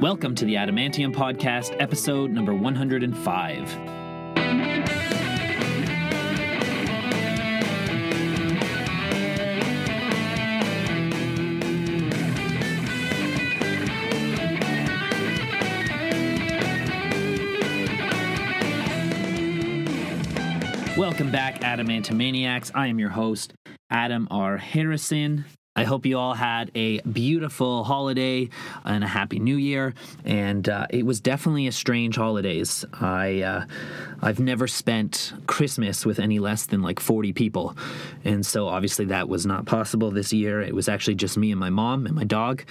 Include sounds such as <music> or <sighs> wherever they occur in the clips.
Welcome to the Adamantium Podcast, episode number 105. Welcome back, Adamantomaniacs. I am your host, Adam R. Harrison. I hope you all had a beautiful holiday and a happy new year. And uh, it was definitely a strange holidays. I uh, I've never spent Christmas with any less than like 40 people, and so obviously that was not possible this year. It was actually just me and my mom and my dog,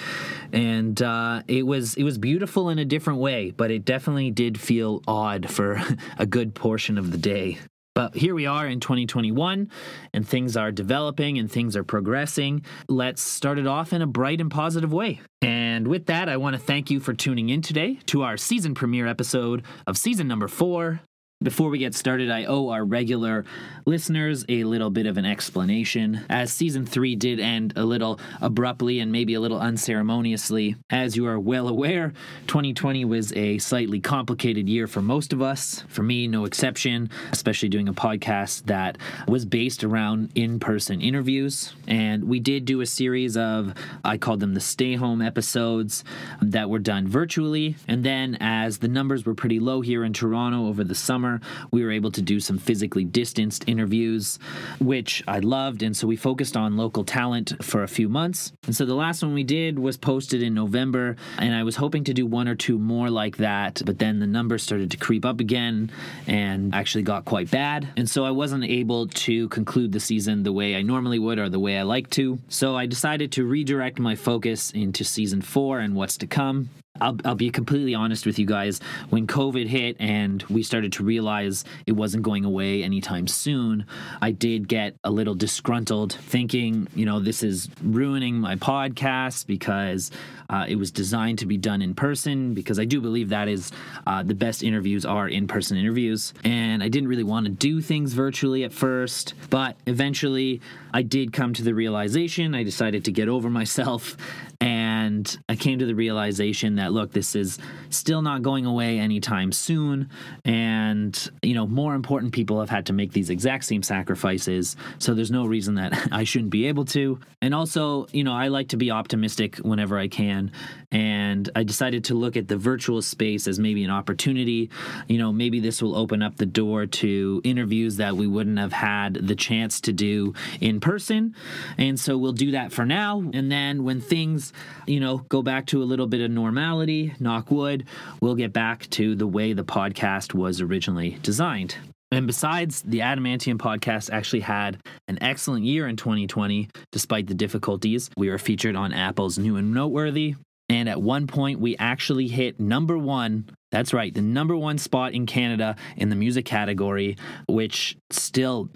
and uh, it was it was beautiful in a different way, but it definitely did feel odd for <laughs> a good portion of the day. But here we are in 2021, and things are developing and things are progressing. Let's start it off in a bright and positive way. And with that, I want to thank you for tuning in today to our season premiere episode of season number four before we get started, I owe our regular listeners a little bit of an explanation, as season three did end a little abruptly and maybe a little unceremoniously. As you are well aware, 2020 was a slightly complicated year for most of us, for me, no exception, especially doing a podcast that was based around in person interviews. And we did do a series of, I called them the stay home episodes that were done virtually. And then, as the numbers were pretty low here in Toronto over the summer, summer, we were able to do some physically distanced interviews, which I loved. And so we focused on local talent for a few months. And so the last one we did was posted in November, and I was hoping to do one or two more like that. But then the numbers started to creep up again and actually got quite bad. And so I wasn't able to conclude the season the way I normally would or the way I like to. So I decided to redirect my focus into season four and what's to come. I'll, I'll be completely honest with you guys. When COVID hit and we started to realize it wasn't going away anytime soon, I did get a little disgruntled, thinking, you know, this is ruining my podcast because uh, it was designed to be done in person. Because I do believe that is uh, the best interviews are in person interviews. And I didn't really want to do things virtually at first, but eventually I did come to the realization. I decided to get over myself and I came to the realization that look, this is still not going away anytime soon. And, you know, more important people have had to make these exact same sacrifices. So there's no reason that <laughs> I shouldn't be able to. And also, you know, I like to be optimistic whenever I can. And I decided to look at the virtual space as maybe an opportunity. You know, maybe this will open up the door to interviews that we wouldn't have had the chance to do in person. And so we'll do that for now. And then when things, you know, go back to a little bit of normality, knock wood, we'll get back to the way the podcast was originally designed. And besides, the Adamantium podcast actually had an excellent year in 2020, despite the difficulties. We were featured on Apple's New and Noteworthy. And at one point, we actually hit number one. That's right, the number one spot in Canada in the music category, which still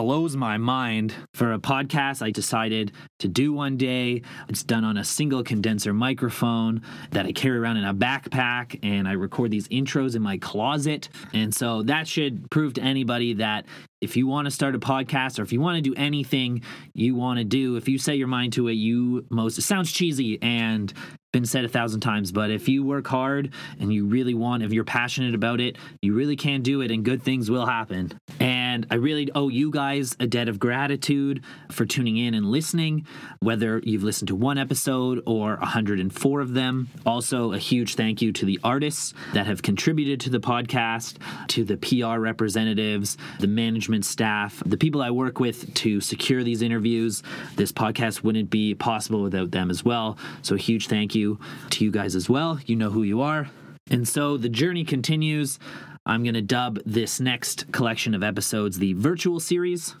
blows my mind for a podcast I decided to do one day. It's done on a single condenser microphone that I carry around in a backpack and I record these intros in my closet. And so that should prove to anybody that if you want to start a podcast or if you want to do anything you want to do, if you set your mind to it, you most, it sounds cheesy and been said a thousand times, but if you work hard and you really want, if you're passionate about it, you really can do it and good things will happen. And I really owe you guys a debt of gratitude for tuning in and listening, whether you've listened to one episode or 104 of them. Also, a huge thank you to the artists that have contributed to the podcast, to the PR representatives, the management staff, the people I work with to secure these interviews. This podcast wouldn't be possible without them as well. So, a huge thank you to you guys as well. You know who you are. And so the journey continues. I'm going to dub this next collection of episodes the virtual series.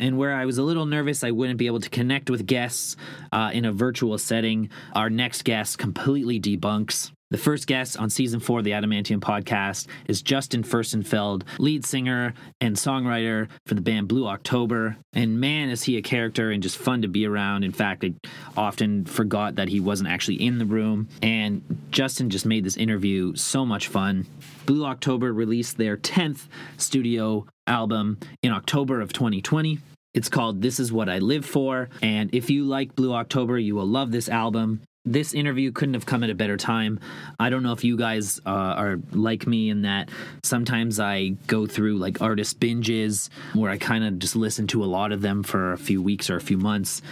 And where I was a little nervous I wouldn't be able to connect with guests uh, in a virtual setting, our next guest completely debunks the first guest on season four of the Adamantium podcast is Justin Furstenfeld, lead singer and songwriter for the band Blue October. And man, is he a character and just fun to be around. In fact, I often forgot that he wasn't actually in the room. And Justin just made this interview so much fun. Blue October released their 10th studio album in October of 2020. It's called This Is What I Live For. And if you like Blue October, you will love this album. This interview couldn't have come at a better time. I don't know if you guys uh, are like me in that sometimes I go through like artist binges where I kind of just listen to a lot of them for a few weeks or a few months.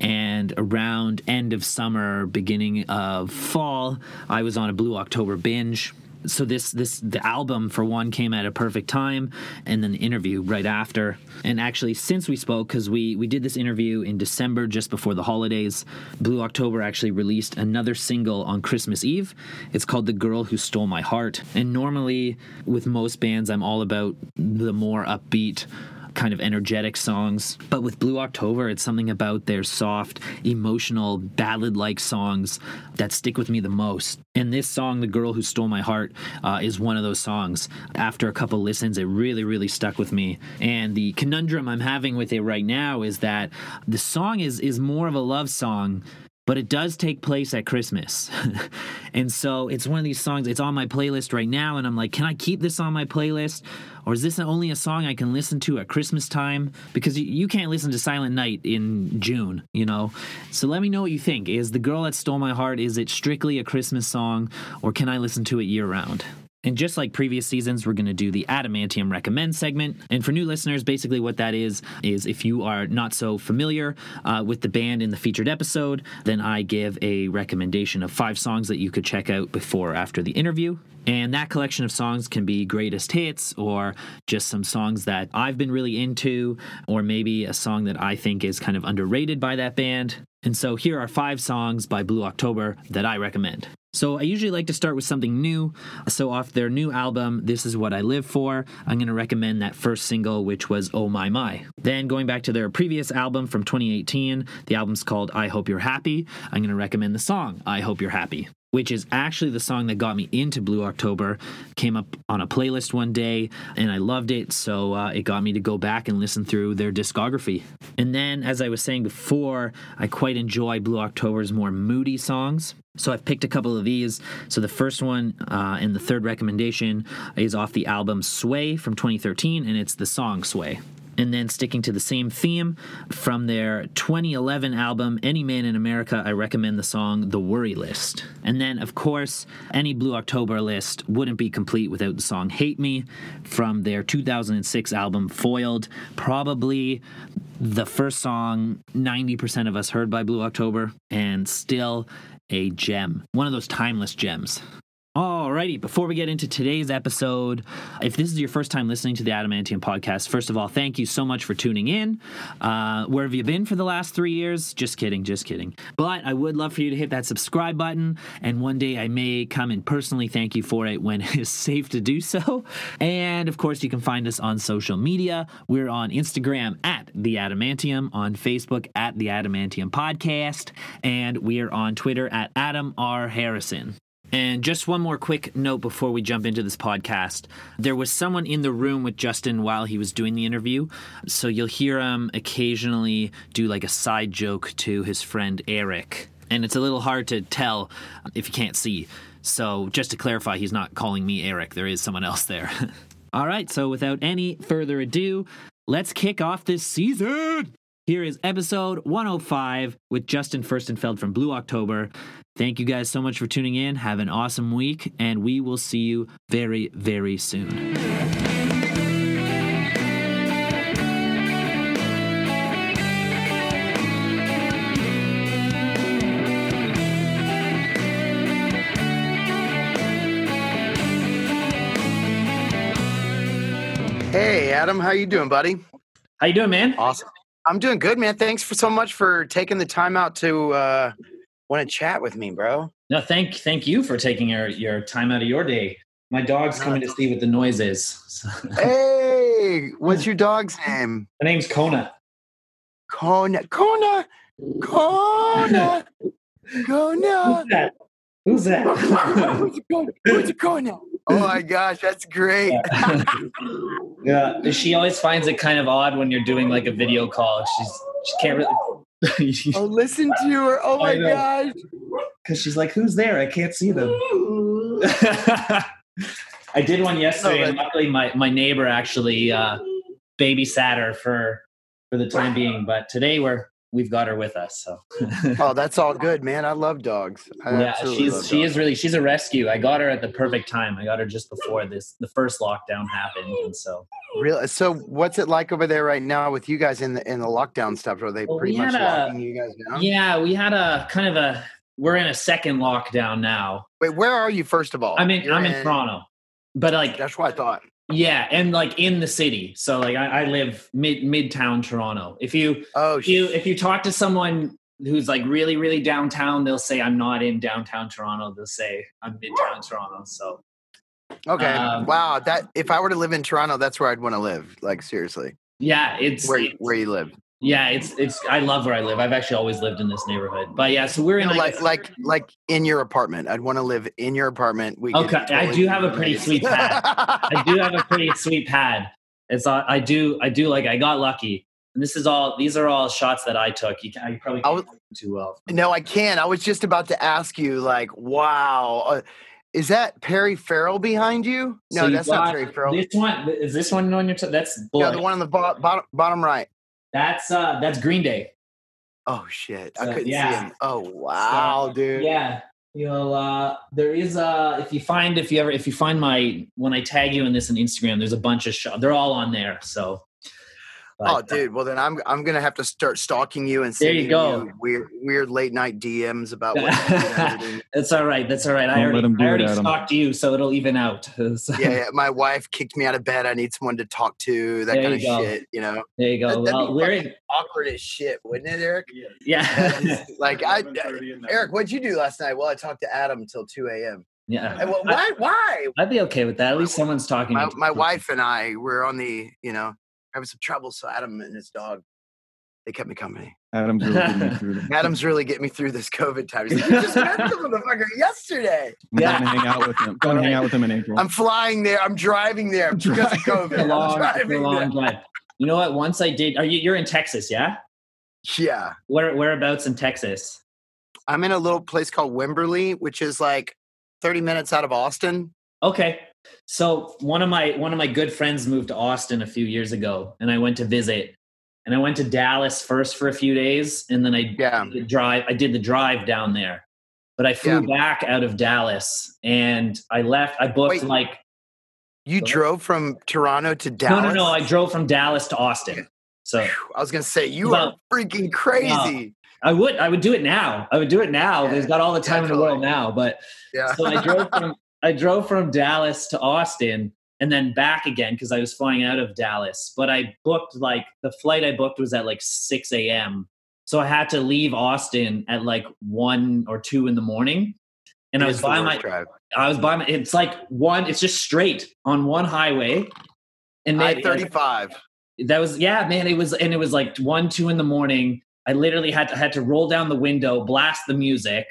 And around end of summer, beginning of fall, I was on a Blue October binge so this this the album for one came at a perfect time and then the interview right after. And actually since we spoke because we we did this interview in december just before the holidays blue october actually released another single on christmas eve. It's called the girl who stole my heart. And normally with most bands i'm all about the more upbeat kind of energetic songs. But with Blue October, it's something about their soft, emotional, ballad like songs that stick with me the most. And this song, The Girl Who Stole My Heart, uh, is one of those songs. After a couple listens, it really, really stuck with me. And the conundrum I'm having with it right now is that the song is, is more of a love song but it does take place at Christmas. <laughs> and so it's one of these songs, it's on my playlist right now, and I'm like, can I keep this on my playlist? Or is this only a song I can listen to at Christmas time? Because you can't listen to Silent Night in June, you know? So let me know what you think. Is The Girl That Stole My Heart, is it strictly a Christmas song, or can I listen to it year round? And just like previous seasons, we're going to do the Adamantium Recommend segment. And for new listeners, basically what that is, is if you are not so familiar uh, with the band in the featured episode, then I give a recommendation of five songs that you could check out before or after the interview. And that collection of songs can be greatest hits or just some songs that I've been really into, or maybe a song that I think is kind of underrated by that band. And so here are five songs by Blue October that I recommend. So I usually like to start with something new. So off their new album, This Is What I Live For, I'm going to recommend that first single, which was Oh My My. Then going back to their previous album from 2018, the album's called I Hope You're Happy. I'm going to recommend the song I Hope You're Happy which is actually the song that got me into Blue October. Came up on a playlist one day and I loved it, so uh, it got me to go back and listen through their discography. And then, as I was saying before, I quite enjoy Blue October's more moody songs. So I've picked a couple of these. So the first one uh, and the third recommendation is off the album Sway from 2013, and it's the song Sway. And then sticking to the same theme from their 2011 album, Any Man in America, I recommend the song The Worry List. And then, of course, any Blue October list wouldn't be complete without the song Hate Me from their 2006 album Foiled. Probably the first song 90% of us heard by Blue October, and still a gem. One of those timeless gems. Alrighty, before we get into today's episode, if this is your first time listening to the Adamantium podcast, first of all, thank you so much for tuning in. Uh, where have you been for the last three years? Just kidding, just kidding. But I would love for you to hit that subscribe button, and one day I may come and personally thank you for it when <laughs> it is safe to do so. And of course, you can find us on social media. We're on Instagram at The Adamantium, on Facebook at The Adamantium Podcast, and we are on Twitter at Adam R. Harrison. And just one more quick note before we jump into this podcast. There was someone in the room with Justin while he was doing the interview. So you'll hear him occasionally do like a side joke to his friend Eric. And it's a little hard to tell if you can't see. So just to clarify, he's not calling me Eric. There is someone else there. <laughs> All right, so without any further ado, let's kick off this season. Here is episode 105 with Justin Furstenfeld from Blue October. Thank you guys so much for tuning in. Have an awesome week, and we will see you very, very soon. Hey, Adam, how you doing, buddy? How you doing, man? Awesome. I'm doing good, man. Thanks for so much for taking the time out to uh, want to chat with me, bro. No, thank thank you for taking your your time out of your day. My dog's coming to see what the noise is. <laughs> hey, what's your dog's name? My name's Kona. Kona, Kona, Kona, <laughs> Kona. Who's that? Who's it <laughs> Who's it Kona? Oh <laughs> my gosh, that's great. yeah, <laughs> she always finds it kind of odd when you're doing like a video call. She's she can't really. <laughs> oh, listen to her! Oh my gosh! Because she's like, "Who's there? I can't see them." I did one yesterday, and luckily my my neighbor actually uh, babysat her for for the time being. But today we're we've got her with us. So oh, that's all good, man. I love dogs. I yeah, she's she dogs. is really she's a rescue. I got her at the perfect time. I got her just before this the first lockdown happened, and so really. So what's it like over there right now with you guys in the in the lockdown stuff? Are they well, pretty much locking you guys down? Yeah, we had a kind of a we're in a second lockdown now. Wait, where are you? First of all, I'm in You're I'm in, in Toronto, but like that's what I thought. Yeah, and like in the city. So like I, I live mid midtown Toronto. If you oh if you if you talk to someone who's like really really downtown, they'll say I'm not in downtown Toronto. They'll say I'm midtown Toronto. So okay, um, wow. That if I were to live in Toronto, that's where I'd want to live. Like seriously. Yeah, it's where it's, where you live. Yeah, it's it's. I love where I live. I've actually always lived in this neighborhood. But yeah, so we're in like like like in your apartment. I'd want to live in your apartment. We okay, totally I do have a pretty sweet pad. I do have a <laughs> pretty sweet pad. It's uh, I do I do like I got lucky. And this is all. These are all shots that I took. You, can, you probably can't was, too well. No, I can. I was just about to ask you. Like, wow. Uh, is that Perry Farrell behind you? No, so that's not Perry Farrell. This one is this one on your. T- that's no, the one on the bo- bottom bottom right. That's uh that's Green Day. Oh shit. So, I couldn't yeah. see him. Oh wow, so, dude. Yeah. You'll uh there is uh if you find if you ever if you find my when I tag you in this on Instagram, there's a bunch of shots. They're all on there. So but, oh, uh, dude. Well, then I'm I'm gonna have to start stalking you and sending you, you, weird weird late night DMs about what. <laughs> That's all right. That's all right. I already, I already it, stalked you, so it'll even out. <laughs> so. yeah, yeah, my wife kicked me out of bed. I need someone to talk to. That there kind of go. shit. You know. There you go. That, well, we're in... awkward as shit, wouldn't it, Eric? Yeah. yeah. <laughs> like I, Eric, what'd you do last night? Well, I talked to Adam until two a.m. Yeah. Well, why? Why? I'd be okay with that. At least someone's talking. My, my wife and I were on the, you know, having some trouble. So Adam and his dog, they kept me company. Adam's really getting me through. <laughs> Adam's really getting me through this COVID time. He's like, you just met the <laughs> motherfucker yesterday. I'm yeah. going to hang out with him. Going to hang out with him in April. I'm flying there. I'm driving there <laughs> because of COVID. long, a long drive. You know what? Once I did. Are you? You're in Texas, yeah? Yeah. Where whereabouts in Texas? I'm in a little place called Wimberley, which is like 30 minutes out of Austin. Okay. So one of my one of my good friends moved to Austin a few years ago, and I went to visit. And I went to Dallas first for a few days, and then I yeah. did drive. I did the drive down there, but I flew yeah. back out of Dallas, and I left. I booked Wait, like. You drove from Toronto to Dallas? No, no, no. I drove from Dallas to Austin. So I was gonna say you are freaking crazy. I would I would do it now. I would do it now. Yeah, They've got all the time definitely. in the world now. But yeah. so I drove from I drove from Dallas to Austin and then back again because I was flying out of Dallas. But I booked like the flight I booked was at like 6 a.m. So I had to leave Austin at like one or two in the morning. And it I was by my drive. I was by my it's like one, it's just straight on one highway. And I 35. That was yeah, man. It was and it was like one, two in the morning. I literally had to had to roll down the window, blast the music,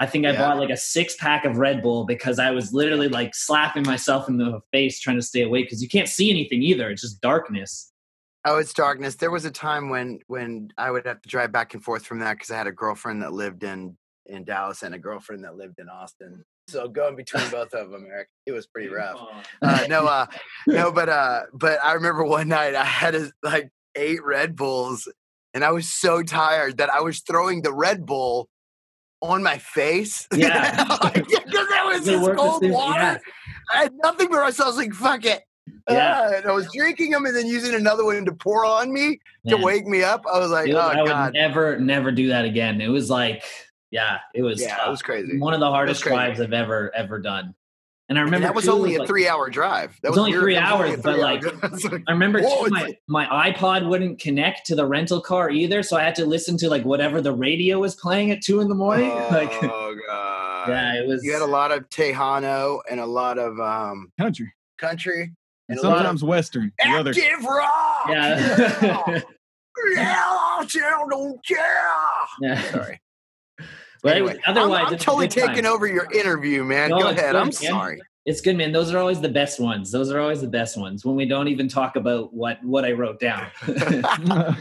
I think I yeah. bought like a six pack of Red Bull because I was literally like slapping myself in the face trying to stay awake because you can't see anything either. It's just darkness. Oh, it's darkness. There was a time when when I would have to drive back and forth from that because I had a girlfriend that lived in in Dallas and a girlfriend that lived in Austin. So going between <laughs> both of them, Eric, it was pretty rough. Uh, no, uh, <laughs> no, but uh, but I remember one night I had a, like eight Red Bulls, and I was so tired that I was throwing the Red Bull on my face. <laughs> Yeah. Because that was this cold water. Yeah. I had nothing for myself. I was like, fuck it. Yeah. Uh, and I was drinking them and then using another one to pour on me Man. to wake me up. I was like, Dude, oh, I God. would never, never do that again. It was like, yeah, it was, yeah, it was crazy. One of the hardest drives I've ever, ever done. And I remember and that was too, only a three hour drive. That was, only three hours, but like, <laughs> like, I remember too, my, my iPod wouldn't connect to the rental car either. So I had to listen to like whatever the radio was playing at two in the morning. <laughs> Oh, like, God. Yeah, it was. You had a lot of Tejano and a lot of um, country. Country. And, and sometimes Western. The active other. rock. Yeah. yeah, <laughs> I don't care. Yeah. Sorry. But anyway, otherwise, I'm, I'm totally taking over your interview, man. No, Go ahead. Good, I'm man. sorry. It's good, man. Those are always the best ones. Those are always the best ones when we don't even talk about what what I wrote down. <laughs>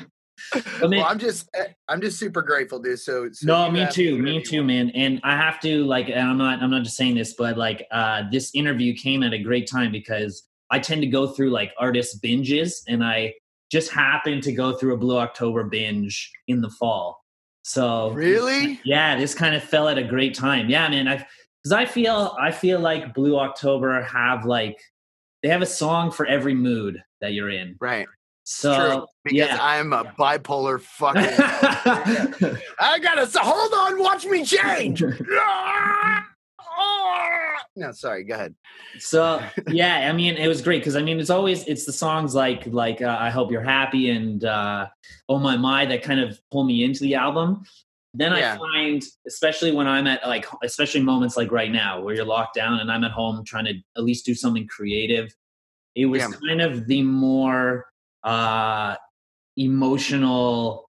<laughs> man, well, I'm just eh, I'm just super grateful, dude. So, so no, me too, me too, man. And I have to like, and I'm not I'm not just saying this, but like, uh, this interview came at a great time because I tend to go through like artist binges, and I just happened to go through a Blue October binge in the fall. So Really? yeah, this kind of fell at a great time. Yeah, man. I because I feel I feel like Blue October have like they have a song for every mood that you're in. Right. So True. Because yeah. I'm a bipolar fucking. <laughs> I gotta hold on. Watch me change. <laughs> no, sorry. Go ahead. so <laughs> yeah, I mean, it was great because I mean, it's always it's the songs like like uh, I hope you're happy and uh, oh my my that kind of pull me into the album. Then Yeah. I find, especially when I'm at like, especially moments like right now where you're locked down and I'm at home trying to at least do something creative. It was Yeah. kind of the more uh, emotional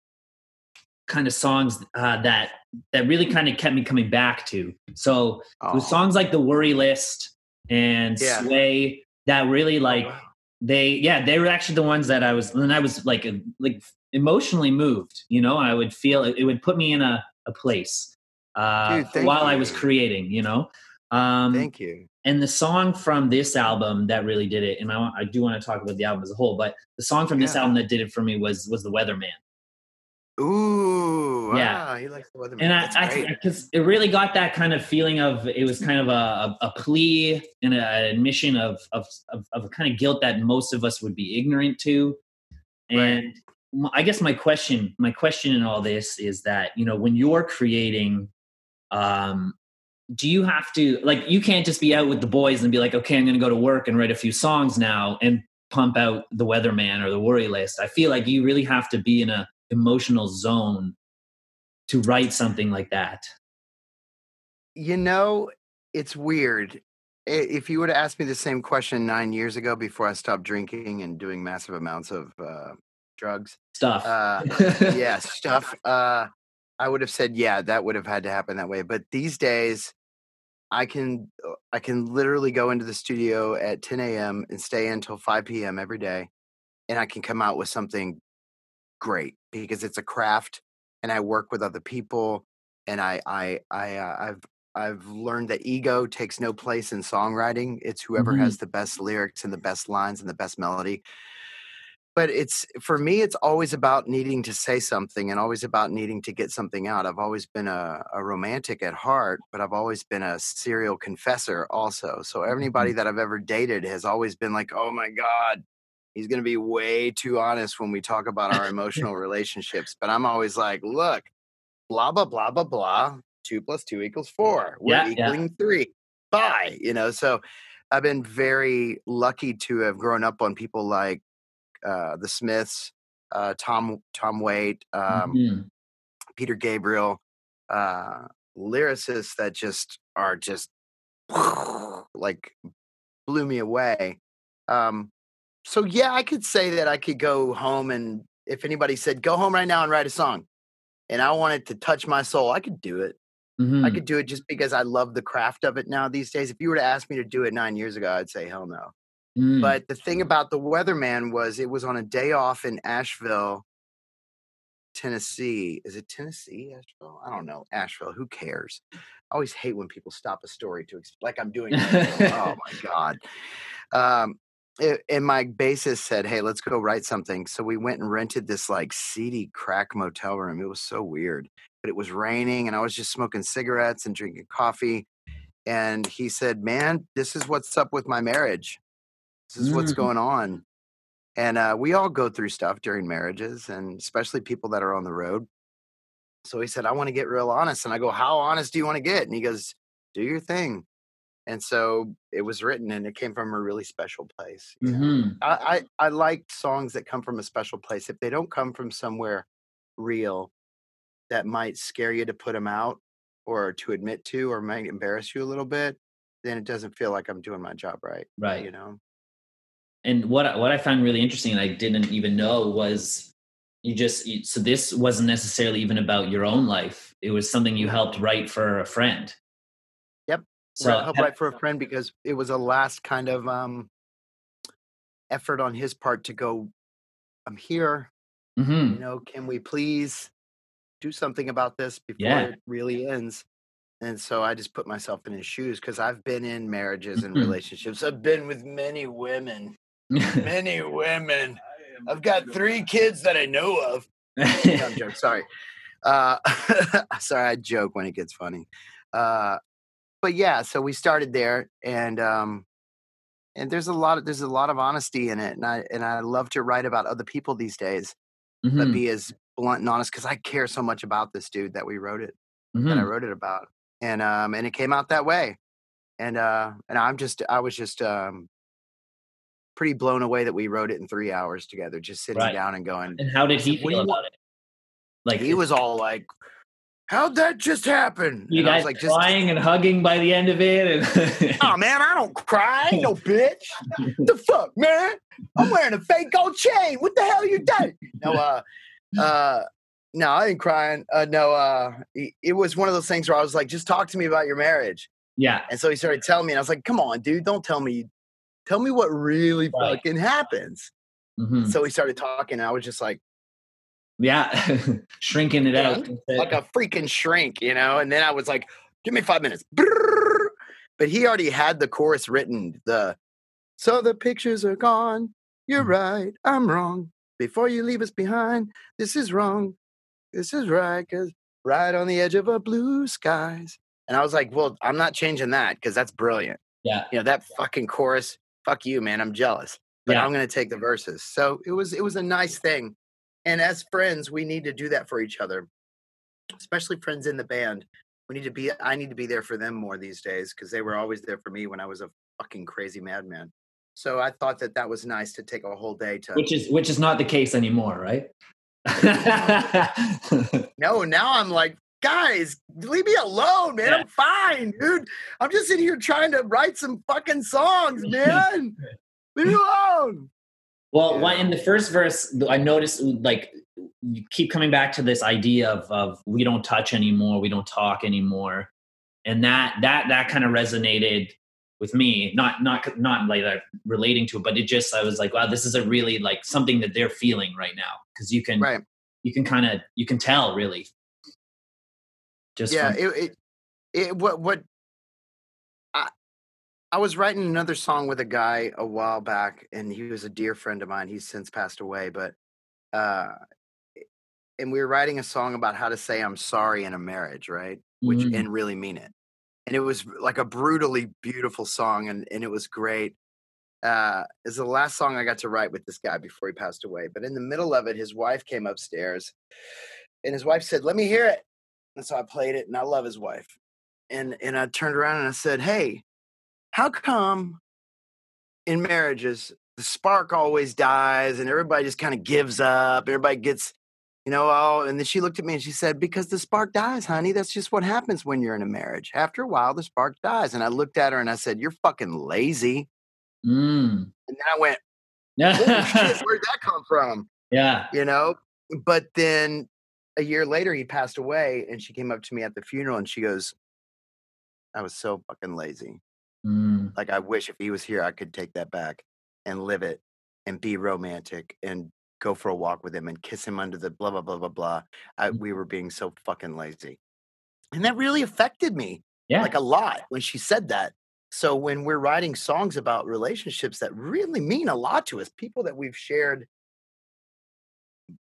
kind of songs uh, that that really kind of kept me coming back to. So Oh, with songs like the worry list and Yeah. sway that really like wow. they yeah they were actually the ones that i was and i was like uh, like emotionally moved you know i would feel it, it would put me in a, a place uh Dude, while i was creating you know um Thank you. and the song from this album that really did it and i, I do want to talk about the album as a whole but the song from this album that did it for me was was the weatherman Ooh. Yeah. Wow, he likes the weatherman. and I, because it really got that kind of feeling of it was kind of a, a, plea and an admission of, of of of a kind of guilt that most of us would be ignorant to, Right. and m- I guess my question my question in all this is that you know when you're creating, um, do you have to like you can't just be out with the boys and be like okay I'm going to go to work and write a few songs now and pump out the weatherman or the worry list. I feel like you really have to be in a emotional zone to write something like that. You know, it's weird. If you would have asked me the same question nine years ago before I stopped drinking and doing massive amounts of uh, drugs, Stuff. uh, <laughs> yeah, stuff, uh, I would have said, yeah, that would have had to happen that way. But these days, I can uh, I can literally go into the studio at 10 a.m. and stay until 5 p.m. every day, and I can come out with something great because it's a craft, and I work with other people, and I I I uh, I've I've learned that ego takes no place in songwriting. It's whoever has the best lyrics and the best lines and the best melody. But it's for me, it's always about needing to say something and always about needing to get something out. I've always been a, a romantic at heart, but I've always been a serial confessor also. So anybody that I've ever dated has always been like, oh my God, he's going to be way too honest when we talk about our <laughs> emotional relationships. But I'm always like, look, blah, blah, blah, blah, blah. Two plus two equals four. We're Yeah, yeah. equaling three. Bye. You know, so I've been very lucky to have grown up on people like uh, the Smiths, uh, Tom Tom Waits, um, Mhm. Peter Gabriel, uh, lyricists that just are just like blew me away. Um, so yeah, I could say that I could go home and if anybody said go home right now and write a song, and I wanted to touch my soul, I could do it. I Mhm. could do it just because I love the craft of it now these days. If you were to ask me to do it nine years ago, I'd say hell no. Mm. But the thing about the weatherman was it was on a day off in Asheville, Tennessee. Is it Tennessee, Asheville? I don't know. Asheville. Who cares? I always hate when people stop a story to exp- like I'm doing. oh <laughs> my god. Um, and my bassist said, "Hey, let's go write something." So we went and rented this like seedy crack motel room. It was so weird, but it was raining, and I was just smoking cigarettes and drinking coffee. And he said, "Man, this is what's up with my marriage. This is what's Mm. going on." And uh, we all go through stuff during marriages, and especially people that are on the road. So he said, "I want to get real honest." And I go, "How honest do you want to get?" And he goes, "Do your thing." And so it was written, and it came from a really special place. Mhm. I, I I like songs that come from a special place. If they don't come from somewhere real, that might scare you to put them out or to admit to, or might embarrass you a little bit, then it doesn't feel like I'm doing my job right. Right. You know. And what I- what I found really interesting, and I didn't even know, was you just you, so this wasn't necessarily even about your own life. It was something you helped write for a friend. So So help write for a friend because it was a last kind of um effort on his part to go. I'm here. Mhm. You know, can we please do something about this before Yeah. it really ends? And so I just put myself in his shoes because I've been in marriages and Mhm. relationships. I've been with many women, <laughs> many women. I've got three kids that I know of. No, I'm joking. Sorry. <laughs> Uh, <laughs> sorry, I joke when it gets funny. Uh, but yeah, so we started there, and um, and there's a lot of there's a lot of honesty in it, and I and I love to write about other people these days, but Mhm, be as blunt and honest because I care so much about this dude that we wrote it that I mhm. wrote it about, and um, and it came out that way, and uh, and I'm just I was just um, pretty blown away that we wrote it in three hours together, just sitting Right. down and going. And how did he feel about it? Like he was all like, "How'd that just happen?" you And I guys was like, "Just crying and hugging by the end of it, and <laughs> oh man, I don't cry, no bitch. the fuck, man? I'm wearing a fake gold chain. What the hell are you doing?" No, uh, uh, no, I ain't crying. Uh, no, uh, it, it was one of those things where I was like, "Just talk to me about your marriage." yeah, And so he started telling me, and I was like, "Come on, dude, don't tell me. Tell me what really Right. fucking happens." mhm. So he started talking, and I was just like, yeah, <laughs> shrinking it Yeah, out. like a freaking shrink, you know. And then I was like, "Give me five minutes." But he already had the chorus written. The so the pictures are gone. You're Mhm. right. I'm wrong. Before you leave us behind, this is wrong. This is right. Cause right on the edge of a blue skies. And I was like, well, I'm not changing that because that's brilliant. yeah, You know that fucking chorus. Fuck you, man. I'm jealous. But Yeah. I'm gonna take the verses. So it was it was a nice thing. And as friends, we need to do that for each other, especially friends in the band. We need to be. I need to be there for them more these days because they were always there for me when I was a fucking crazy madman. So I thought that that was nice to take a whole day to. which is which is not the case anymore, right? <laughs> no, now I'm like, guys, leave me alone, man. Yeah. I'm fine, dude. I'm just sitting here trying to write some fucking songs, <laughs> man. leave me alone. Well, Yeah. in the first verse, I noticed like you keep coming back to this idea of of we don't touch anymore, we don't talk anymore, and that that that kind of resonated with me. Not not not like that relating to it, but it just I was like, wow, this is a really like something that they're feeling right now because you can Right. you can kind of you can tell really. Just yeah from- it, it it what what i was writing another song with a guy a while back and he was a dear friend of mine he's since passed away but uh and we were writing a song about how to say i'm sorry in a marriage right which Mhm. and really mean it and it was like a brutally beautiful song and and it was great uh is the last song i got to write with this guy before he passed away but in the middle of it his wife came upstairs and his wife said let me hear it and so I played it, and I love his wife. And and I turned around and I said, "Hey, how come in marriages the spark always dies, and everybody just kind of gives up? Everybody gets, you know, oh." And then she looked at me and she said, "Because the spark dies, honey. That's just what happens when you're in a marriage. After a while, the spark dies." And I looked at her and I said, "You're fucking lazy." Mm. And then I went, "Holy shit, <laughs> where'd that come from?" yeah. you know but then a year later he passed away and she came up to me at the funeral and she goes i was so fucking lazy Mm. like i wish if he was here i could take that back and live it and be romantic and go for a walk with him and kiss him under the blah blah blah blah blah I, Mm. we were being so fucking lazy and that really affected me Yeah. like a lot when she said that so when we're writing songs about relationships that really mean a lot to us people that we've shared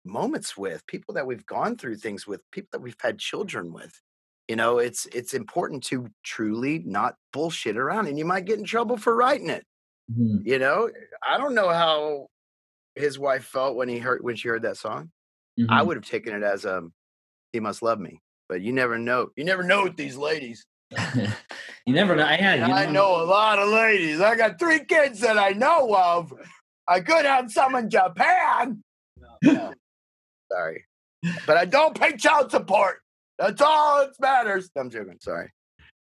moments with people that we've gone through things with people that we've had children with you know it's it's important to truly not bullshit around and you might get in trouble for writing it Mhm. you know i don't know how his wife felt when he heard when she heard that song i Mhm. would have taken it as um he must love me but you never know you never know with these ladies <laughs> you never know. I had. You I know a lot of ladies. I got three kids that I know of. I could have some in Japan. No. Sorry. But I don't pay child support. That's all that matters. I'm joking. Sorry.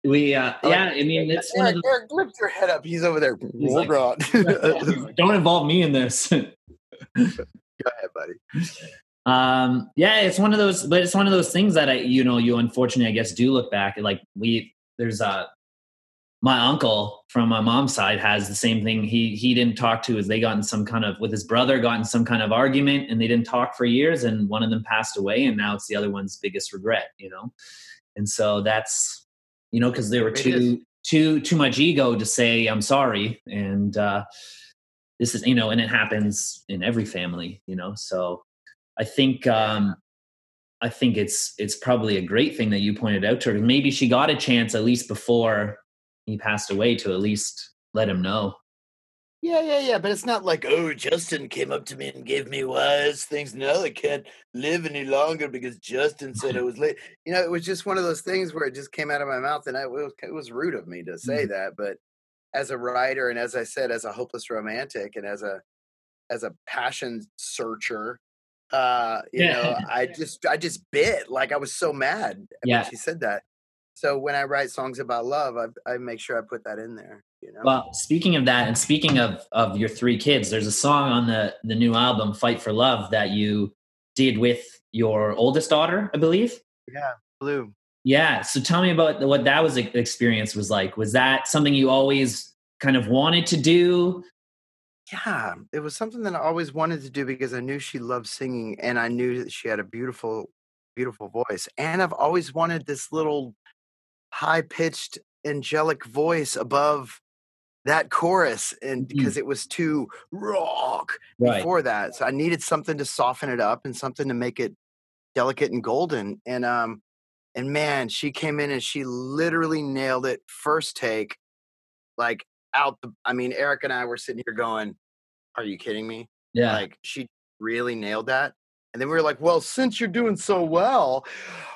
We. Uh, yeah. I mean, it's of Eric, Eric, lift your head up. He's over there. <laughs> He's like- don't involve me in this. <laughs> Go ahead, buddy. um yeah it's one of those but it's one of those things that i you know you unfortunately i guess do look back like we there's uh my uncle from my mom's side has the same thing. He he didn't talk to as they got in some kind of with his brother got in some kind of argument and they didn't talk for years and one of them passed away and now it's the other one's biggest regret you know? And so that's you know because they were too too too much ego to say i'm sorry and uh this is you know and it happens in every family you know? So i think um i think it's it's probably a great thing that you pointed out to her. Maybe she got a chance at least before he passed away to at least let him know Yeah, yeah, yeah. But it's not like, oh, Justin came up to me and gave me wise things. No, I can't live any longer because Justin said it was late. You know, it was just one of those things where it just came out of my mouth, and I, it, was, it was rude of me to say that. But as a writer, and as I said, as a hopeless romantic, and as a as a passion searcher, uh, you know, I <laughs> just I just bit like I was so mad Yeah. when she said that. So when I write songs about love, I, I make sure I put that in there. You know. Well, speaking of that, and speaking of of your three kids, there's a song on the the new album "Fight for Love" that you did with your oldest daughter, I believe. yeah, blue. Yeah. So tell me about what that was experience was like. Was that something you always kind of wanted to do? Yeah, it was something that I always wanted to do because I knew she loved singing and I knew that she had a beautiful, beautiful voice. And I've always wanted this little high pitched, angelic voice above that chorus. And because it was too rock Right. before that. So I needed something to soften it up and something to make it delicate and golden. And, um, and man, she came in and she literally nailed it first take, like out the. I mean, Eric and I were sitting here going, "Are you kidding me?" Yeah. Like she really nailed that. And then we were like, "Well, since you're doing so well,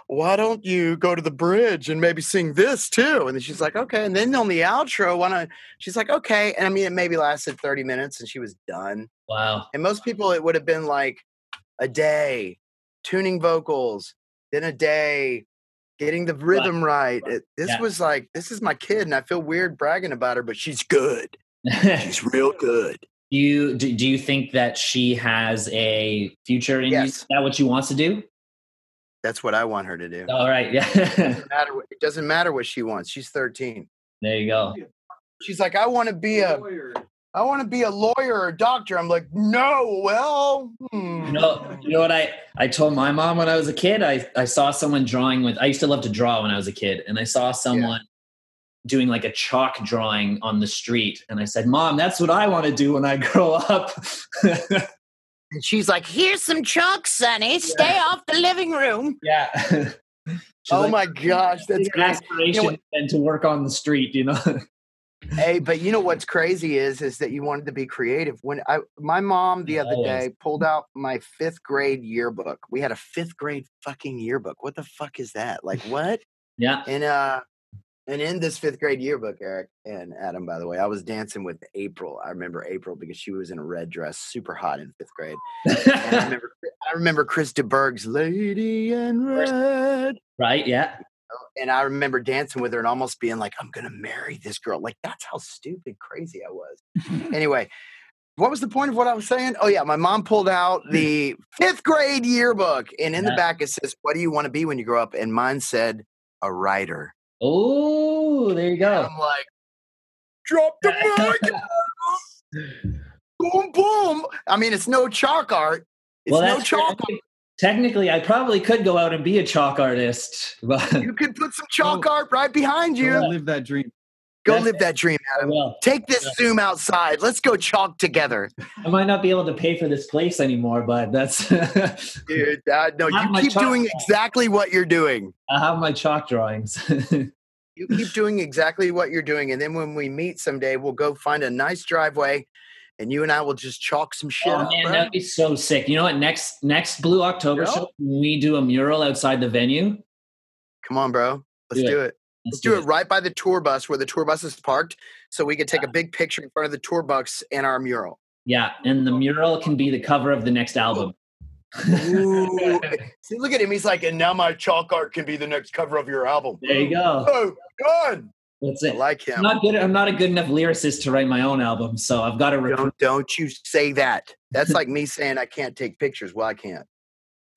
why don't you go to the bridge and maybe sing this too?" And then she's like, "Okay." And then on the outro, why not? She's like, "Okay." And I mean, it maybe lasted 30 minutes, and she was done. wow. And most people, it would have been like a day tuning vocals, then a day getting the rhythm right. It- this Yeah. was like, this is my kid, and I feel weird bragging about her, but she's good. <laughs> She's real good. Do you do, do you think that she has a future in you? Yes. Is that what she wants to do? That's what I want her to do. All right. Yeah. doesn't matter what, it doesn't matter what she wants. She's 13. there you go. She's like, I want to be a, I want to be a lawyer or a doctor. I'm like, no. Well, hmm. You know, you know what I, I told my mom when I was a kid? I, I saw someone drawing with, I used to love to draw when I was a kid, and I saw someone doing like a chalk drawing on the street. And I said, Mom, that's what I want to do when I <laughs> grow up. <laughs> and she's like, here's some chalk, Sonny. Stay off the living room. yeah. <laughs> She's oh like, my gosh, that's "Bigger great. aspiration what- than to work on the street, you know? Hey, but you know what's crazy is is that you wanted to be creative. When I my mom the other day pulled out my fifth grade yearbook. We had a fifth grade fucking yearbook. What the fuck is that? Like what? yeah. And uh and in this fifth grade yearbook, Eric and Adam, by the way, I was dancing with April. I remember April because she was in a red dress, super hot in fifth grade. And I remember <laughs> I remember Chris de Burgh's Lady in Red. right. Yeah. And I remember dancing with her and almost being like, I'm gonna marry this girl. Like that's how stupid crazy I was. <laughs> anyway, what was the point of what I was saying? Oh yeah, my mom pulled out the fifth grade yearbook, and in the back it says, "What do you want to be when you grow up?" And mine said, "A writer." Oh, there you And go. I'm like, drop the mic, <laughs> boom, boom. I mean, it's no chalk art. It's well, no that's true. chalk. Technically, I probably could go out and be a chalk artist, <laughs> but You could put some oh. chalk art right behind you. Live that dream. Go That's- live that dream, Adam. Take this Zoom outside. Let's go chalk together. I might not be able to pay for this place anymore, but that's <laughs> Dude, uh, no, you keep doing art. exactly what you're doing. I have my chalk drawings. <laughs> You keep doing exactly what you're doing. And then when we meet someday, we'll go find a nice driveway and you and I will just chalk some shit oh up. man, bro. that'd be so sick. You know what? Next next Blue October Yeah. show, we do a mural outside the venue. Come on, bro. Let's Do it. do it. Let's do it right by the tour bus where the tour bus is parked so we can take a big picture in front of the tour bus and our mural. Yeah, and the mural can be the cover of the next album. Ooh. <laughs> See, look at him. He's like, and now my chalk art can be the next cover of your album. There you go. Oh, good. That's I it. like him. I'm not good. I'm not a good enough lyricist to write my own album, so I've got to recruit. Don't don't you say that. That's like <laughs> me saying I can't take pictures. Well, I can't.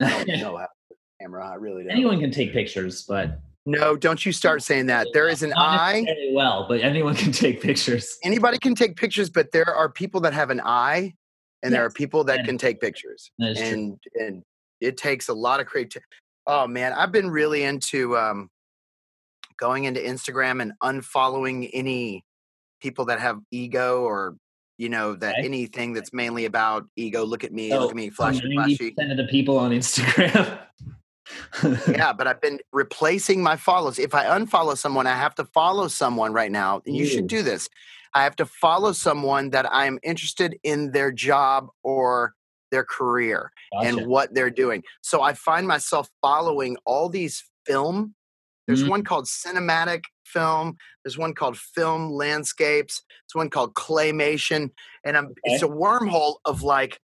I don't <laughs> know how to camera. I really don't. anyone can take pictures, but No, don't you start saying that. There is an eye. well, but anyone can <laughs> take pictures. Anybody can take pictures, but there are people that have an eye, and there are people that can take pictures. Is true. and and it takes a lot of creativity. Oh man, I've been really into um, going into Instagram and unfollowing any people that have ego or you know that Okay. anything that's mainly about ego. Look at me, So- look at me, flashy, flashy. 90% of the people on Instagram. <laughs> yeah, <laughs> but I've been replacing my follows. If I unfollow someone, I have to follow someone right now. And you Ooh. should do this. I have to follow someone that I'm interested in their job or their career Gotcha. and what they're doing. So I find myself following all these film. There's Mhm. one called cinematic film. There's one called film landscapes. There's one called claymation, and I'm, it's a wormhole of like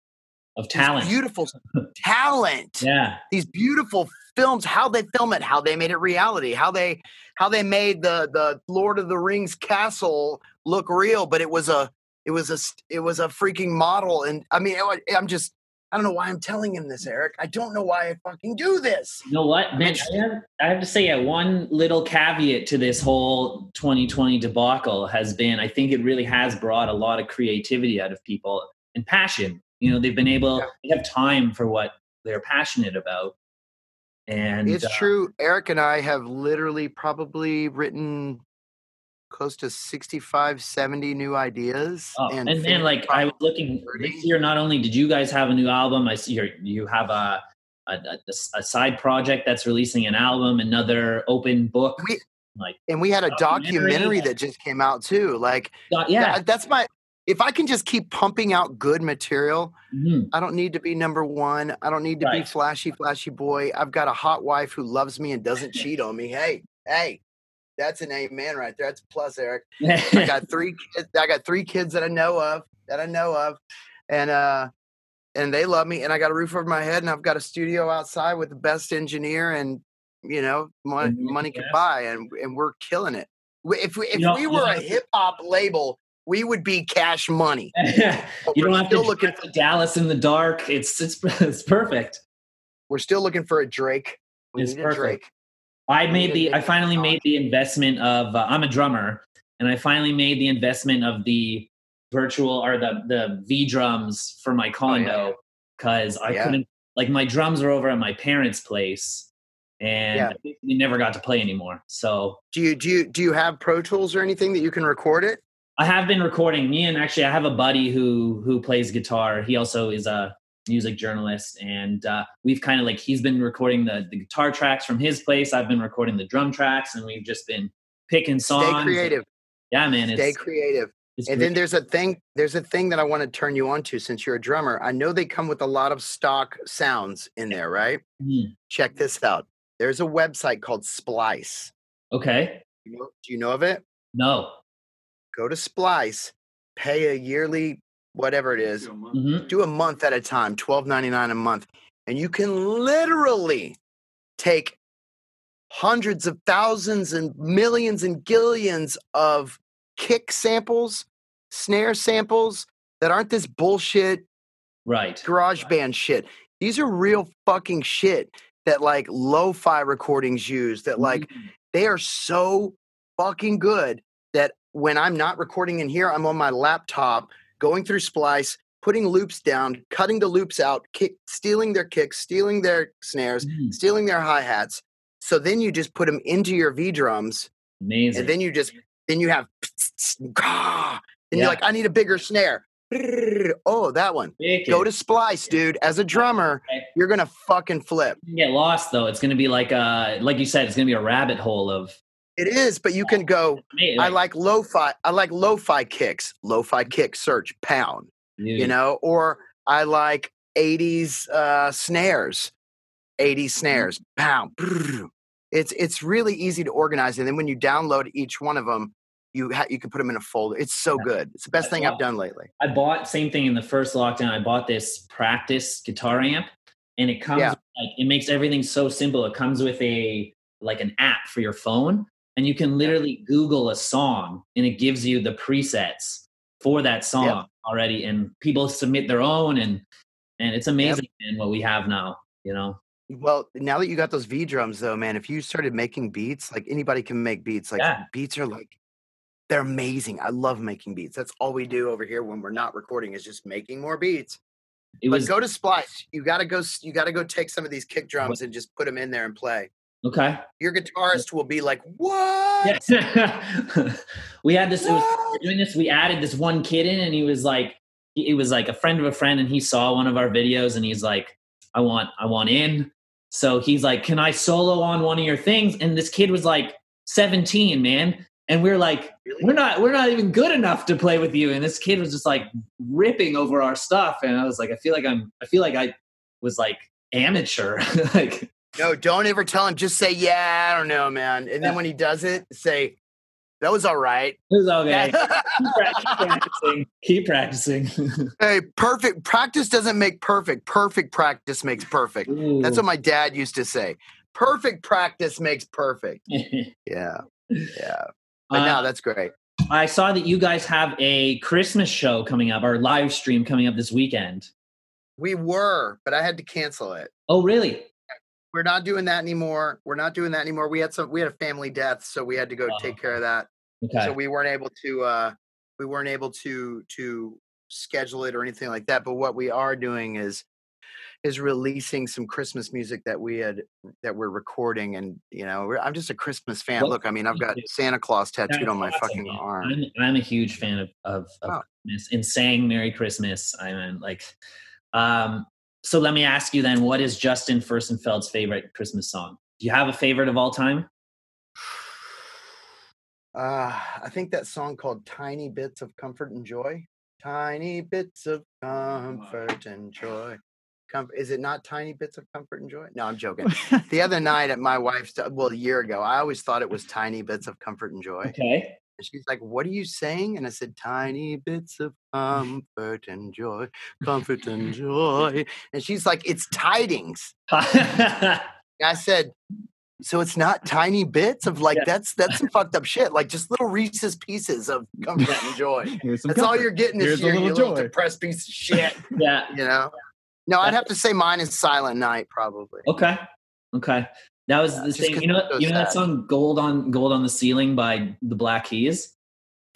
of these talent. beautiful <laughs> talent Yeah. these beautiful films how they film it how they made it reality how they how they made the the lord of the rings castle look real but it was a it was a it was a freaking model and i mean I- i'm just i don't know why i'm telling him this eric i don't know why i fucking do this You know what, man? I have, I have to say, yeah, one little caveat to this whole 2020 debacle has been I think it really has brought a lot of creativity out of people and passion. You know, they've been able, Yeah. they have time for what they're passionate about. And it's uh, true eric and i have literally probably written close to 65 70 new ideas Oh, and, finished then, like, I was looking probably this year. Not only did you guys have a new album, I see you you have a a, a a side project that's releasing an album, another open book. We- like, and we had a documentary documentary that- just came out too like yeah, That- that's my if i can just keep pumping out good material mhm, i don't need to be number one i don't need to be flashy flashy boy i've got a hot wife who loves me and doesn't <laughs> cheat on me hey hey that's an amen right there that's a plus eric. I <laughs> got three kids i got three kids that i know of that i know of and uh and they love me and i got a roof over my head and i've got a studio outside with the best engineer and you know money, money can buy and and we're killing it. If we if know- we you were a hip hop label we would be cash money <laughs> you don't have to look at Dallas in the dark. It's it's <laughs> it's perfect. we're still looking for a drake we It's need perfect. a drake I We made the I finally made the investment of uh, I'm a drummer and I finally made the investment of the virtual or the the V drums for my condo because I Oh, Yeah. couldn't like my drums are over at my parents' place and Yeah. I basically never got to play anymore. So do you do you do you have pro tools or anything that you can record it I have been recording. Me and actually, I have a buddy who who plays guitar. He also is a music journalist, and uh, we've kind of like he's been recording the the guitar tracks from his place. I've been recording the drum tracks, and we've just been picking songs. stay creative Yeah, man. It's, stay creative And then there's a thing. There's a thing that I want to turn you on to since you're a drummer. I know they come with a lot of stock sounds in there, right? Mhm. Check this out. There's a website called Splice. okay. You know, do you know of it? No. Go to Splice, pay a yearly whatever it is, hmm do a month at a time, twelve ninety nine a month, and you can literally take hundreds of thousands and millions and gillions of kick samples, snare samples that aren't this bullshit Right. garage band shit. These are real fucking shit that like lo-fi recordings use that like Mhm. they are so fucking good that when I'm not recording in here, I'm on my laptop going through Splice, putting loops down, cutting the loops out, kick, stealing their kicks, stealing their snares, Mhm. stealing their hi-hats. So then you just put them into your V drums amazing. and then you just then you have <sniffs> and Yeah. you're like, I need a bigger snare. Oh, that one. Go to Splice, dude. As a drummer, Okay. you're gonna fucking flip. You get lost though. It's going to be like uh like you said. It's going to be a rabbit hole of. It is, but you can go. I like lo-fi. I like lo-fi kicks. Lo-fi kick search pound. You know, or I like '80s uh, snares. '80s snares pound. It's it's really easy to organize, and then when you download each one of them, you ha- you can put them in a folder. It's so good. It's the best thing I've done lately. I bought same thing in the first lockdown. I bought this practice guitar amp, and it comes Yeah. like it makes everything so simple. It comes with a like an app for your phone, and you can literally Google a song, and it gives you the presets for that song already. And people submit their own, and and it's amazing, man, what we have now. You know, Well, now that you got those V drums, though, man, if you started making beats, like anybody can make beats. Like Yeah. beats are like they're amazing. I love making beats. That's all we do over here when we're not recording is just making more beats. it but was go to Splice. You gotta go. You gotta go take some of these kick drums and just put them in there and play. Okay. Your guitarist will be like, "What?" Yeah. <laughs> we had this. It was, we doing this. We added this one kid in, and he was like, he, it was like a friend of a friend, and he saw one of our videos, and he's like, I want, I want in. So he's like, Can I solo on one of your things? And this kid was like 17, man, and we are like, Really? we're not, we're not even good enough to play with you. And this kid was just like ripping over our stuff, and I was like, I feel like I'm, I feel like I was like amateur, <laughs> like. No, don't ever tell him. Just say, "Yeah, I don't know, man." And then when he does it, say, "That was all right." It was okay. keep, practicing. Keep practicing. <laughs> hey, perfect practice doesn't make perfect. Perfect practice makes perfect. That's what my dad used to say. Perfect practice makes perfect. <laughs> Yeah, yeah. But no, Uh, that's great. I saw that you guys have a Christmas show coming up, or live stream coming up this weekend. We were, but I had to cancel it. Oh, really? We're not doing that anymore. We're not doing that anymore. We had some. We had a family death, so we had to go Oh. take care of that. Okay. So we weren't able to. uh We weren't able to to schedule it or anything like that. But what we are doing is is releasing some Christmas music that we had that we're recording, and you know, we're, I'm just a Christmas fan. What- Look, I mean, I've got Santa Claus tattooed That's on my fucking man. arm. I'm, I'm a huge fan of of, of Oh. Christmas and saying Merry Christmas. I mean, like, um. So let me ask you then: What is Justin Furstenfeld's favorite Christmas song? Do you have a favorite of all time? <sighs> Uh, I think that song called Tiny Bits of Comfort and Joy. Tiny bits of comfort and joy. Com- is it not tiny bits of comfort and joy? No, I'm joking. the other <laughs> night at my wife's, well, a year ago, I always thought it was tiny bits of comfort and joy. Okay. And she's like, What are you saying? And I said, Tiny bits of <laughs> comfort and joy, comfort and joy. And she's like, It's tidings. <laughs> I said, so it's not tiny bits of like Yeah. that's that's some fucked up shit. Like just little Reese's pieces of comfort and joy. <laughs> That's all you're getting this Here's a year, little you little depressed piece of shit. yeah. You know? No, I'd have to say mine is Silent Night, probably. Okay. Okay. That was Yeah, the thing. 'cause You know, you know that song "Gold on Gold on the Ceiling" by the Black Keys.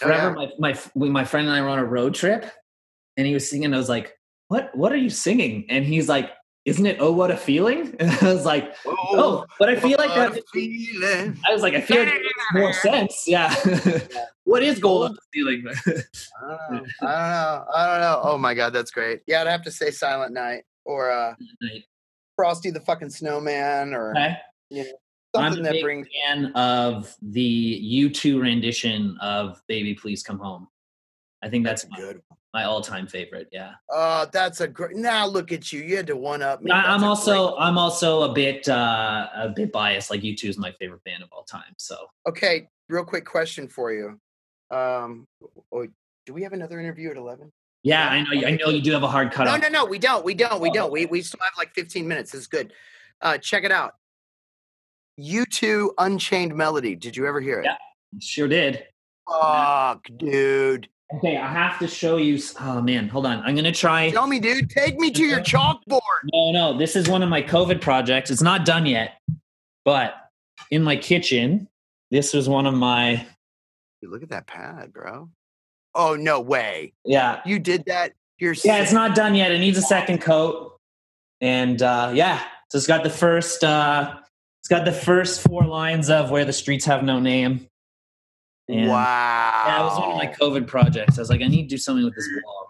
Oh, yeah. my my my friend and I were on a road trip, and he was singing. I was like, "What? What are you singing?" And he's like, "Isn't it Oh What a Feeling?" <laughs> And I was like, "Oh, but I feel like that." feeling. I was like, "I feel like it makes more sense." Yeah. <laughs> what is gold on the ceiling? <laughs> I don't know. I don't know. I don't know. Oh my god, that's great. Yeah, I'd have to say Silent Night or uh Frosty the fucking Snowman or okay. You know I'm something a that big brings fan of the U2 rendition of "Baby Please Come Home." I think that's, that's good one. my all-time favorite. Yeah. Oh, that's a great. Now look at you. You had to one up me. That's I'm also I'm also a bit uh, a bit biased. Like U2 is my favorite band of all time. So okay. Real quick question for you. Um, oh, do we have another interview at eleven? yeah, Yeah, I know. I know you do have a hard cut. No, no, no. We don't. We don't. We Oh, don't. We we still have like fifteen minutes. It's good. Uh, check it out. U2 Unchained Melody. Did you ever hear it? Yeah. Sure did. Fuck, dude. Okay, I have to show you. Oh man, hold on. I'm gonna try. Tell me, dude. Take me to your <laughs> chalkboard. No, no, this is one of my COVID projects. It's not done yet, but in my kitchen, this was one of my. Dude, look at that pad, bro. Oh no way! Yeah, You did that. You're yeah, it's not done yet. It needs a second coat, and uh, yeah, so it's got the first. Uh, it's got the first four lines of "Where the Streets Have No Name." And- wow. Yeah, it was one of my COVID projects. I was like, I need to do something with this wall.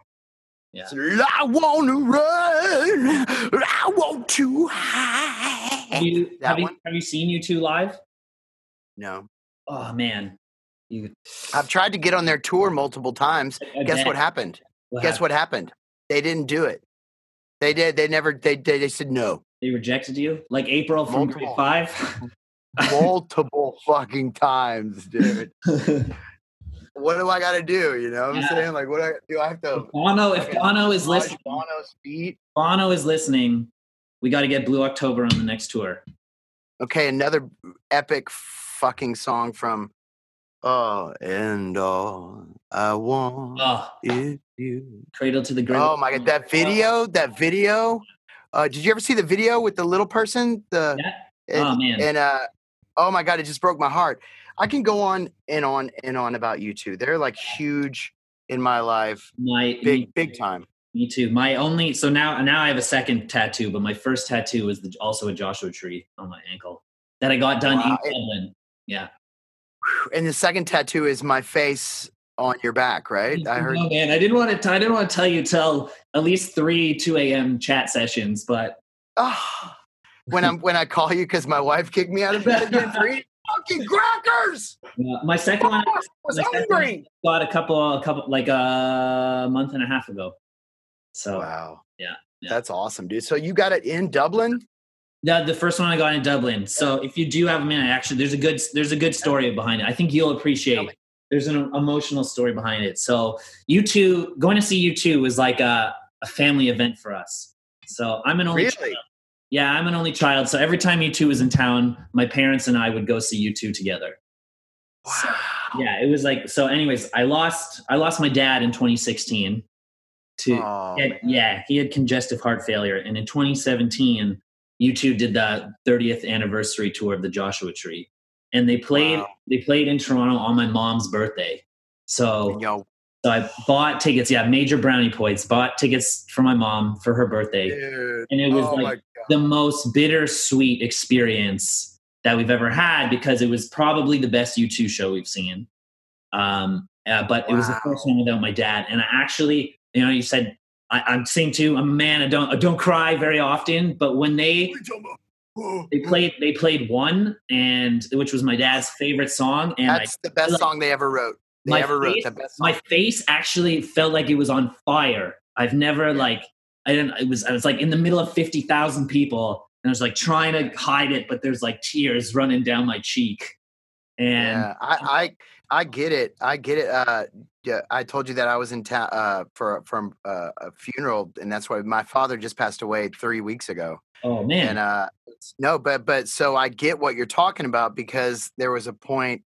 Yeah. I want to run. I want to hide. Have you, have, you, have you seen U2 live? No, Oh man, you. I've tried to get on their tour multiple times. I Guess what happened? What Guess happened? what happened? They didn't do it. They did. They never. They they, they said no They rejected you, like April from Multiple. grade five. <laughs> multiple fucking times, dude. <laughs> What do I got to do? You know what I'm Yeah. saying? Like, what do I do? I have to. Bono, if. Bono is listening, Bono's feet. Bono is listening. We got to get Blue October on the next tour. Okay, another epic fucking song from. Oh, and all I want Oh, is you. Cradle to the Grave. Oh my god, that video! That video! Uh, did you ever see the video with the little person? The Yeah. and, Oh, man. and uh, oh my god, it just broke my heart. I can go on and on and on about U2. They're like huge in my life, My big big time. me too. My only so now now I have a second tattoo, but my first tattoo was the, also a Joshua tree on my ankle. that I got done Wow. in Dublin. Yeah. And the second tattoo is my face on your back, right? I heard. No, man, I didn't want to. I didn't want to tell you till at least three two a.m. chat sessions, but Ah, <sighs> when I'm when I call you because my wife kicked me out of bed again <laughs> for eating fucking crackers. uh, my second one I was hungry. got a couple, a couple, like a month and a half ago. So Wow. yeah, yeah. That's awesome, dude. So you got it in Dublin? the the first one I got in Dublin. So if you do have a minute, actually, there's a good there's a good story behind it. I think you'll appreciate. There's an emotional story behind it. So U2 going to see U2 was like a, a family event for us. So I'm an only Really? child. Yeah, I'm an only child. So every time U2 was in town, my parents and I would go see U2 together. So, Wow. yeah, it was like so. Anyways, I lost I lost my dad in 2016 to Oh, had- yeah, he had congestive heart failure. And in 2017, U2 did the 30th anniversary tour of the Joshua Tree. And they played Wow. they played in Toronto on my mom's birthday. So, yo, so I bought tickets, yeah, major brownie points, bought tickets for my mom for her birthday. dude. And it was oh like the most bittersweet experience that we've ever had because it was probably the best U2 show we've seen. Um, uh, but it was the first one without my dad. And I actually, you know, you said I, I'm saying too, I'm a man. I don't, I don't cry very often. But when they they played, they played one, and which was my dad's favorite song, and I, That's the best like- song they ever wrote. They My ever wrote face- the best song. my face actually felt like it was on fire. I've never like I didn't. It was I was like in the middle of fifty thousand people, and I was like trying to hide it, but there's like tears running down my cheek. And yeah, I, I I get it. I get it. Uh, yeah, I told you that I was in town uh, for from uh, a funeral, and that's why my father just passed away three weeks ago. oh man, And uh, no, but but so I get what you're talking about because there was a point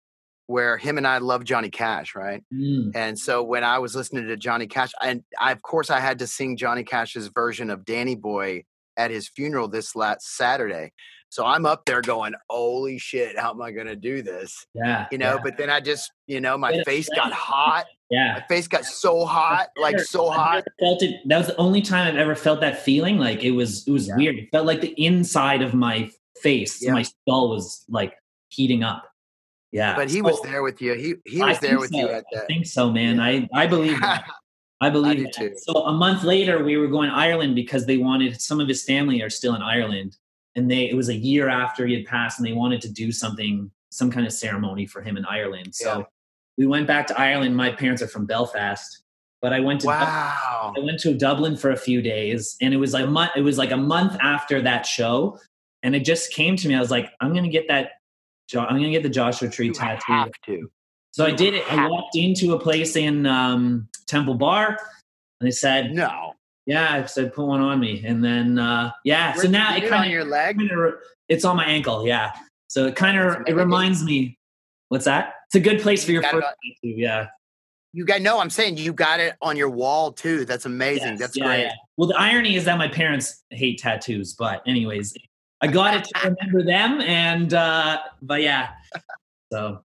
where him and I loved Johnny Cash, right? Mm, And so when I was listening to Johnny Cash, and I, of course I had to sing Johnny Cash's version of Danny Boy at his funeral this last Saturday. So I'm up there going, "Holy shit, how am I going to do this?" yeah, You know. yeah, But then I just, you know, my face got hot. <laughs> yeah. My face got so hot, like so I've hot. Felt it. That was the only time I've ever felt that feeling. Like it was, it was Yeah. weird. It felt like the inside of my face, Yeah. my skull was like heating up. Yeah, But he was there with you. He he I was there with you so. at I think so, man. I I believe that. <laughs> I believe that. too. So a month later, we were going to Ireland because they wanted some of his family are still in Ireland, and they it was a year after he had passed, and they wanted to do something, some kind of ceremony for him in Ireland. So Yeah. we went back to Ireland. My parents are from Belfast, but I went to Wow. I went to Dublin for a few days, and it was like a month. It was like a month after that show, and it just came to me. I was like, I'm gonna get that. I'm gonna get the Joshua Tree You tattoo. have to. So I did it. I walked into a place in um, Temple Bar, and they said, No. "Yeah," I said, "Put one on me." And then, uh, yeah. So now it kind on of, your leg. it's on my ankle. Yeah. So it kind of, it reminds me. What's that? It's a good place for your first on- tattoo. Yeah. You got no. I'm saying you got it on your wall too. That's amazing. Yes, That's yeah, great. yeah. Well, the irony is that my parents hate tattoos, but anyways, I got it to remember them, and uh, but yeah. So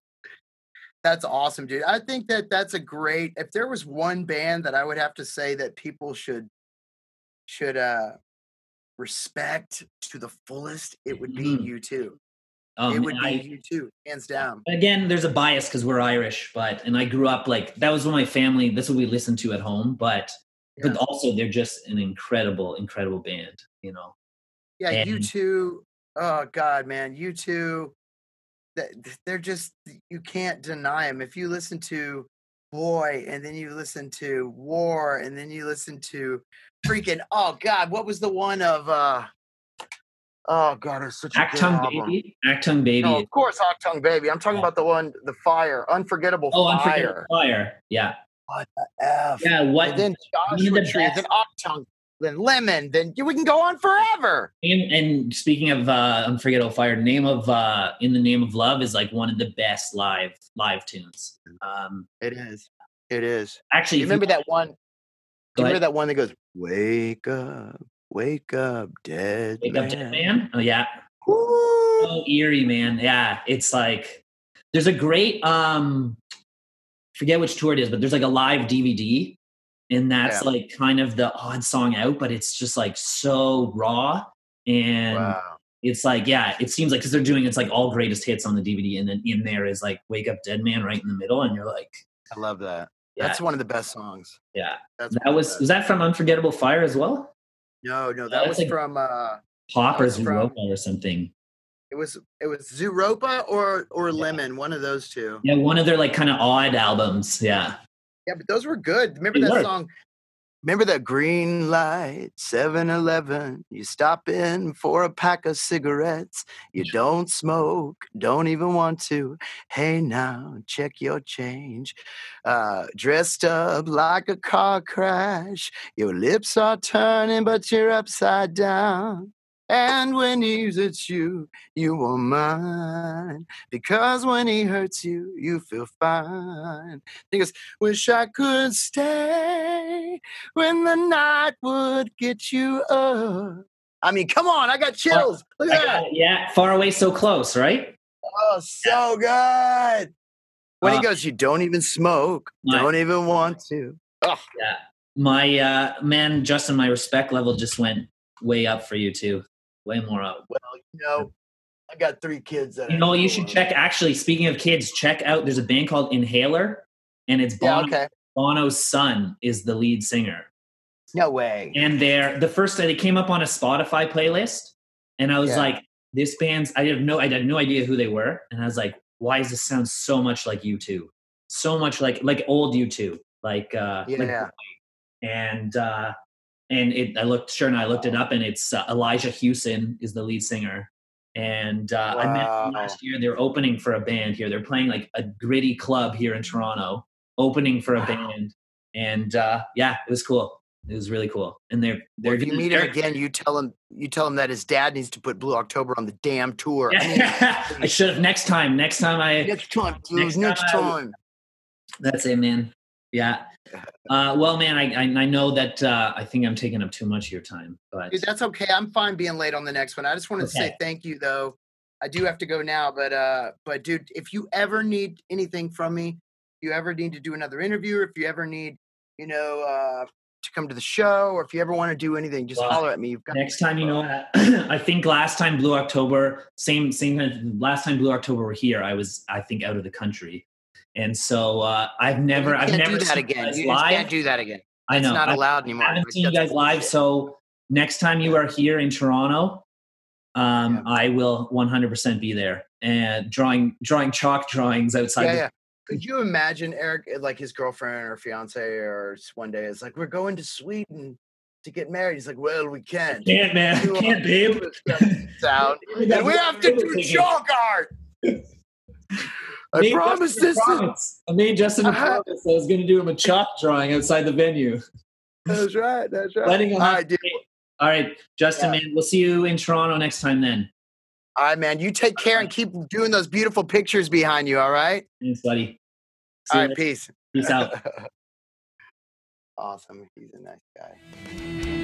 That's awesome, dude. I think that that's a great. If there was one band that I would have to say that people should should uh respect to the fullest, it would be Mhm. U2. um, it would be I, U2, hands down. again there's a bias because we're irish but and i grew up like that was what my family that's what we listened to at home but but also they're just an incredible incredible band you know Yeah, you and- two. Oh God, man, U2. that- They're just you can't deny them. If you listen to Boy, and then you listen to War, and then you listen to freaking oh God, what was the one of uh oh God, it's such a Achtung album. baby Achtung baby No, of course, Achtung Baby. I'm talking Yeah. about the one, the Fire, Unforgettable oh Fire. unforgettable fire yeah What the F? yeah what And then Joshua the Tree, then Octung, then Lemon, then we can go on forever. and, and speaking of uh unforgettable fire name of uh in the name of love is like one of the best live live tunes um It is. It is. actually You remember that one? Do you remember that one that goes, "Wake up, wake up, dead Wake man." Up Dead Man? Oh yeah. So eerie, man. Yeah, it's like there's a great um forget which tour it is, but there's like a live DVD, and that's Yeah. like kind of the odd song out, but it's just like so raw and Wow. it's like yeah, it seems like because they're doing it's like all greatest hits on the DVD, and then in there is like Wake Up Dead Man right in the middle, and you're like, I love that. yeah, That's one of the best songs. yeah. That's That was was that from Unforgettable Fire as well? no, no. That was like- from. uh Pop or from- or something. It was it was Zooropa or or Lemon, one of those two. Yeah, one of their like kind of odd albums. Yeah. Yeah, but those were good. Remember that song? Remember that green light, 7 Eleven? You stop in for a pack of cigarettes. You don't smoke, don't even want to. Hey, now, check your change. Uh, dressed up like a car crash. Your lips are turning, but you're upside down. And when he hits you, you are mine. Because when he hurts you, you feel fine. He goes, Wish I could stay when the night would get you up. I mean, come on, I got chills. Look at that. Yeah, far away, so close, right? Oh, so good. When he Uh, goes, You don't even smoke, my- don't even want to. Oh, My uh man, Justin, my respect level just went way up for you too. Way more up. well, you know, I got three kids that You know, you should check. Actually, speaking of kids, check out. There's a band called Inhaler, and it's Yeah, Bono, okay. Bono's son is the lead singer. No way. And they're the first they came up on a Spotify playlist, and I was Yeah. like, "This band's." I have no, I had no idea who they were, and I was like, "Why does this sound so much like U2? So much like like old U2, like uh, like Yeah. and uh and it i looked sure and i looked it up and it's uh, elijah hewson is the lead singer and uh i met them last year they're opening for a band here they're playing like a gritty club here in toronto opening for a Wow. band and uh yeah it was cool it was really cool and they're they're Well, if you meet him again, you tell him you tell him that his dad needs to put Blue October on the damn tour. I mean, Yeah, <laughs> I should have next time. Next time I next time, Next next, time I- time. That's it, man. Yeah. <laughs> Uh, well, man, I, I I know that uh, I think I'm taking up too much of your time, but Dude, that's okay. I'm fine being late on the next one. I just wanted to say thank you though. I do have to go now, but uh but dude, if you ever need anything from me, if you ever need to do another interview, or if you ever need, you know, uh to come to the show, or if you ever want to do anything, just Well, holler at me. You've got next time, you know, <clears throat> I think last time Blue October, same same. Last time Blue October were here, I was I think out of the country, and so uh, I've never I've never do that seen you again. guys You live. can't do that again. I know It's not I- allowed anymore. I haven't seen you guys live, so next time you are here in Toronto, um, Yeah. I will 100% be there and drawing drawing chalk drawings outside. yeah, the- yeah. Could you imagine Eric, eh, like his girlfriend or fiance, or one day is like we're going to Sweden to get married. He's like, well, we can't. Can't man, You can't babe. Sound, and we have to do <laughs> chalk art. <laughs> I made promise Justin this. Promise. I made Justin a Uh-huh. promise. I was going to do him a chalk drawing outside the venue. that's right. That's right. Letting him All right, dude. All right, Justin, man, we'll see you in Toronto next time then. All right, man. You take care and keep doing those beautiful pictures behind you. All right. Thanks, buddy. See All right. later. Peace. Peace out. <laughs> awesome. He's a nice guy.